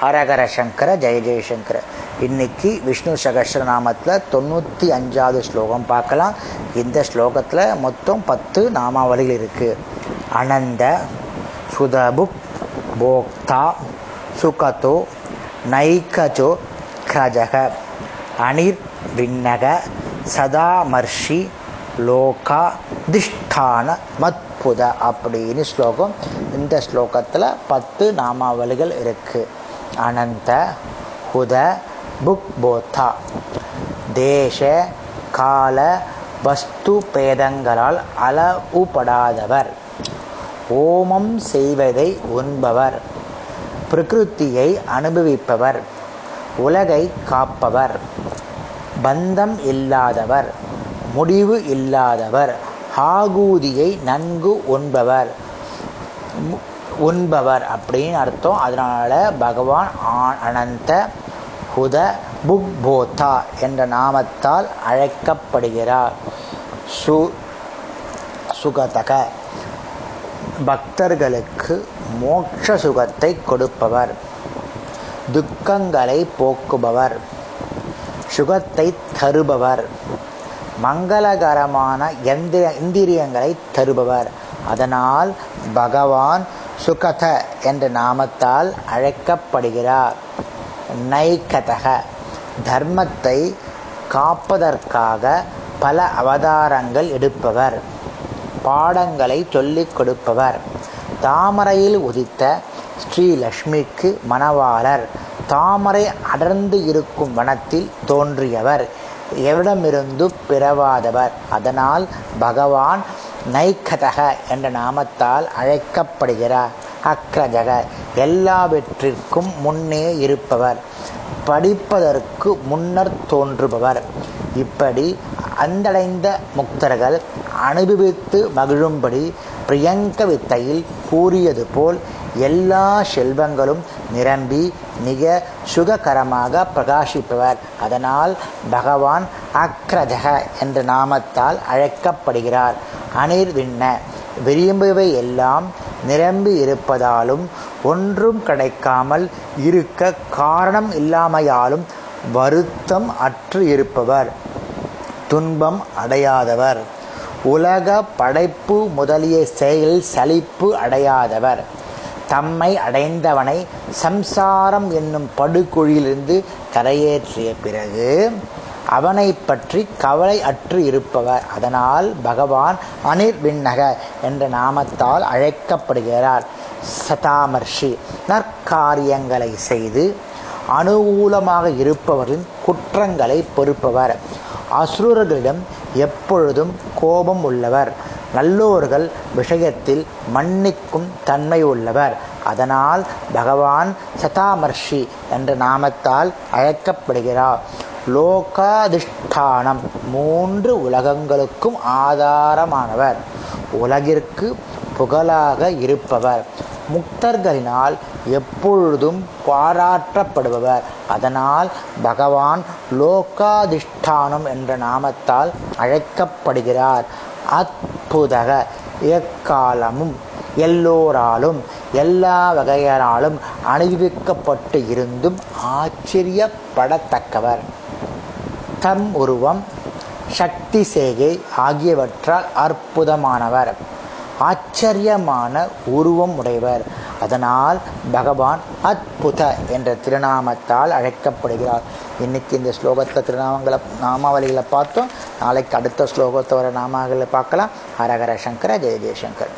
ஹரஹர சங்கர ஜெய ஜெயசங்கர இன்னைக்கு விஷ்ணு சகஸ்ரநாமத்தில் தொண்ணூற்றி அஞ்சாவது ஸ்லோகம் பார்க்கலாம். இந்த ஸ்லோகத்தில் மொத்தம் பத்து நாமாவளிகள் இருக்குது அனந்த சுதபுக் போக்தா சுகதோ நைகஜோ கஜக அனிர் விண்ணக சதாமர்ஷி லோகா திஷ்டான மத்புத அப்படின்னு ஸ்லோகம். இந்த ஸ்லோகத்தில் பத்து நாமாவளிகள் இருக்குது அனந்த ஹுத புக் போத்தா தேச கால வஸ்து பேதங்களால் அளவுபடாதவர் ஓமம் செய்வதை உண்பவர்। பிரகிருத்தியை அனுபவிப்பவர்। உலகை காப்பவர்। பந்தம் இல்லாதவர்। முடிவு இல்லாதவர்। ஆகூதியை நன்கு உண்பவர். உண்பவர் அப்படின்னு அர்த்தம். அதனால பகவான் அனந்த ஹுத புக் போதா என்ற நாமத்தால் அழைக்கப்படுகிறார். சு சுகதக. பக்தர்களுக்கு மோட்ச சுகத்தை கொடுப்பவர். துக்கங்களை போக்குபவர். சுகத்தை தருபவர். மங்களகரமான எந்திர இந்திரியங்களை தருபவர். அதனால் பகவான் சுகத என்ற நாமத்தால் அழைக்கப்படுகிறார். நைகதக தர்மத்தை காப்பதற்காக பல அவதாரங்கள் எடுப்பவர் பாடங்களை சொல்லிக் கொடுப்பவர். தாமரையில் உதித்த ஸ்ரீலக்ஷ்மிக்கு மணவாளர் தாமரை அடர்ந்து இருக்கும் வனத்தில் தோன்றியவர் எவரிடமிருந்து பிறவாதவர். அதனால் பகவான் நைக்கதக என்ற நாமத்தால் அழைக்கப்படுகிறார். அக்ரஜக எல்லாவற்றிற்கும் முன்னே இருப்பவர். படிப்பதற்கு முன்னர் தோன்றுபவர். இப்படி அந்தடைந்த முக்தர்கள் அனுபவித்து மகிழும்படி பிரியங்க வித்தையில் கூறியது போல் எல்லா செல்வங்களும் நிரம்பி மிக சுககரமாக பிரகாசிப்பவர். அதனால் பகவான் அக்ரஜக என்ற நாமத்தால் அழைக்கப்படுகிறார். அனிர்விண்ண விரும்பவை எல்லாம் நிரம்பி இருப்பதாலும் ஒன்றும் கிடைக்காமல் இருக்க காரணம் இல்லாமையாலும் வருத்தம் அற்று இருப்பவர். துன்பம் அடையாதவர். உலக படைப்பு முதலிய செயலில் சலிப்பு அடையாதவர். தம்மை அடைந்தவனை சம்சாரம் என்னும் படுகுழியிலிருந்து கரையேற்றிய பிறகு அவனை பற்றி கவலை அற்று இருப்பவர். அதனால் பகவான் அனிர்விண்ணக என்ற நாமத்தால் அழைக்கப்படுகிறார். சதாமர்ஷி நற்காரியங்களை செய்து அனுகூலமாக இருப்பவரின் குற்றங்களை பொறுப்பவர். அசுரர்களிடம் எப்பொழுதும் கோபம் உள்ளவர். நல்லோர்கள் விஷயத்தில் மன்னிக்கும் தன்மை உள்ளவர். அதனால் பகவான் சதாமர்ஷி என்ற நாமத்தால் அழைக்கப்படுகிறார். லோகாதிஷ்டானம். மூன்று உலகங்களுக்கும் ஆதாரமானவர். உலகிற்கு புகழாக இருப்பவர். முக்தர்களினால் எப்பொழுதும் பாராட்டப்படுபவர். அதனால் பகவான் லோகாதிஷ்டானம் என்ற நாமத்தால் அழைக்கப்படுகிறார். அற்புதக எக்காலமும் எல்லோராலும் எல்லா வகையராலும் அனுபவிக்கப்பட்டு இருந்தும் ஆச்சரியப்படத்தக்கவர். தம் உருவம் சக்தி சேகை ஆகியவற்றால் அற்புதமானவர். ஆச்சரியமான உருவம் உடையவர். அதனால் பகவான் அற்புத என்ற திருநாமத்தால் அழைக்கப்படுகிறார். இன்னைக்கு இந்த ஸ்லோகத்தில் திருநாமங்களை நாமாவளிகளை பார்த்தோம். நாளைக்கு அடுத்த ஸ்லோகத்தை வர நாமாவளிகளை பார்க்கலாம். ஹரஹர சங்கர ஜெய ஜெயசங்கர்.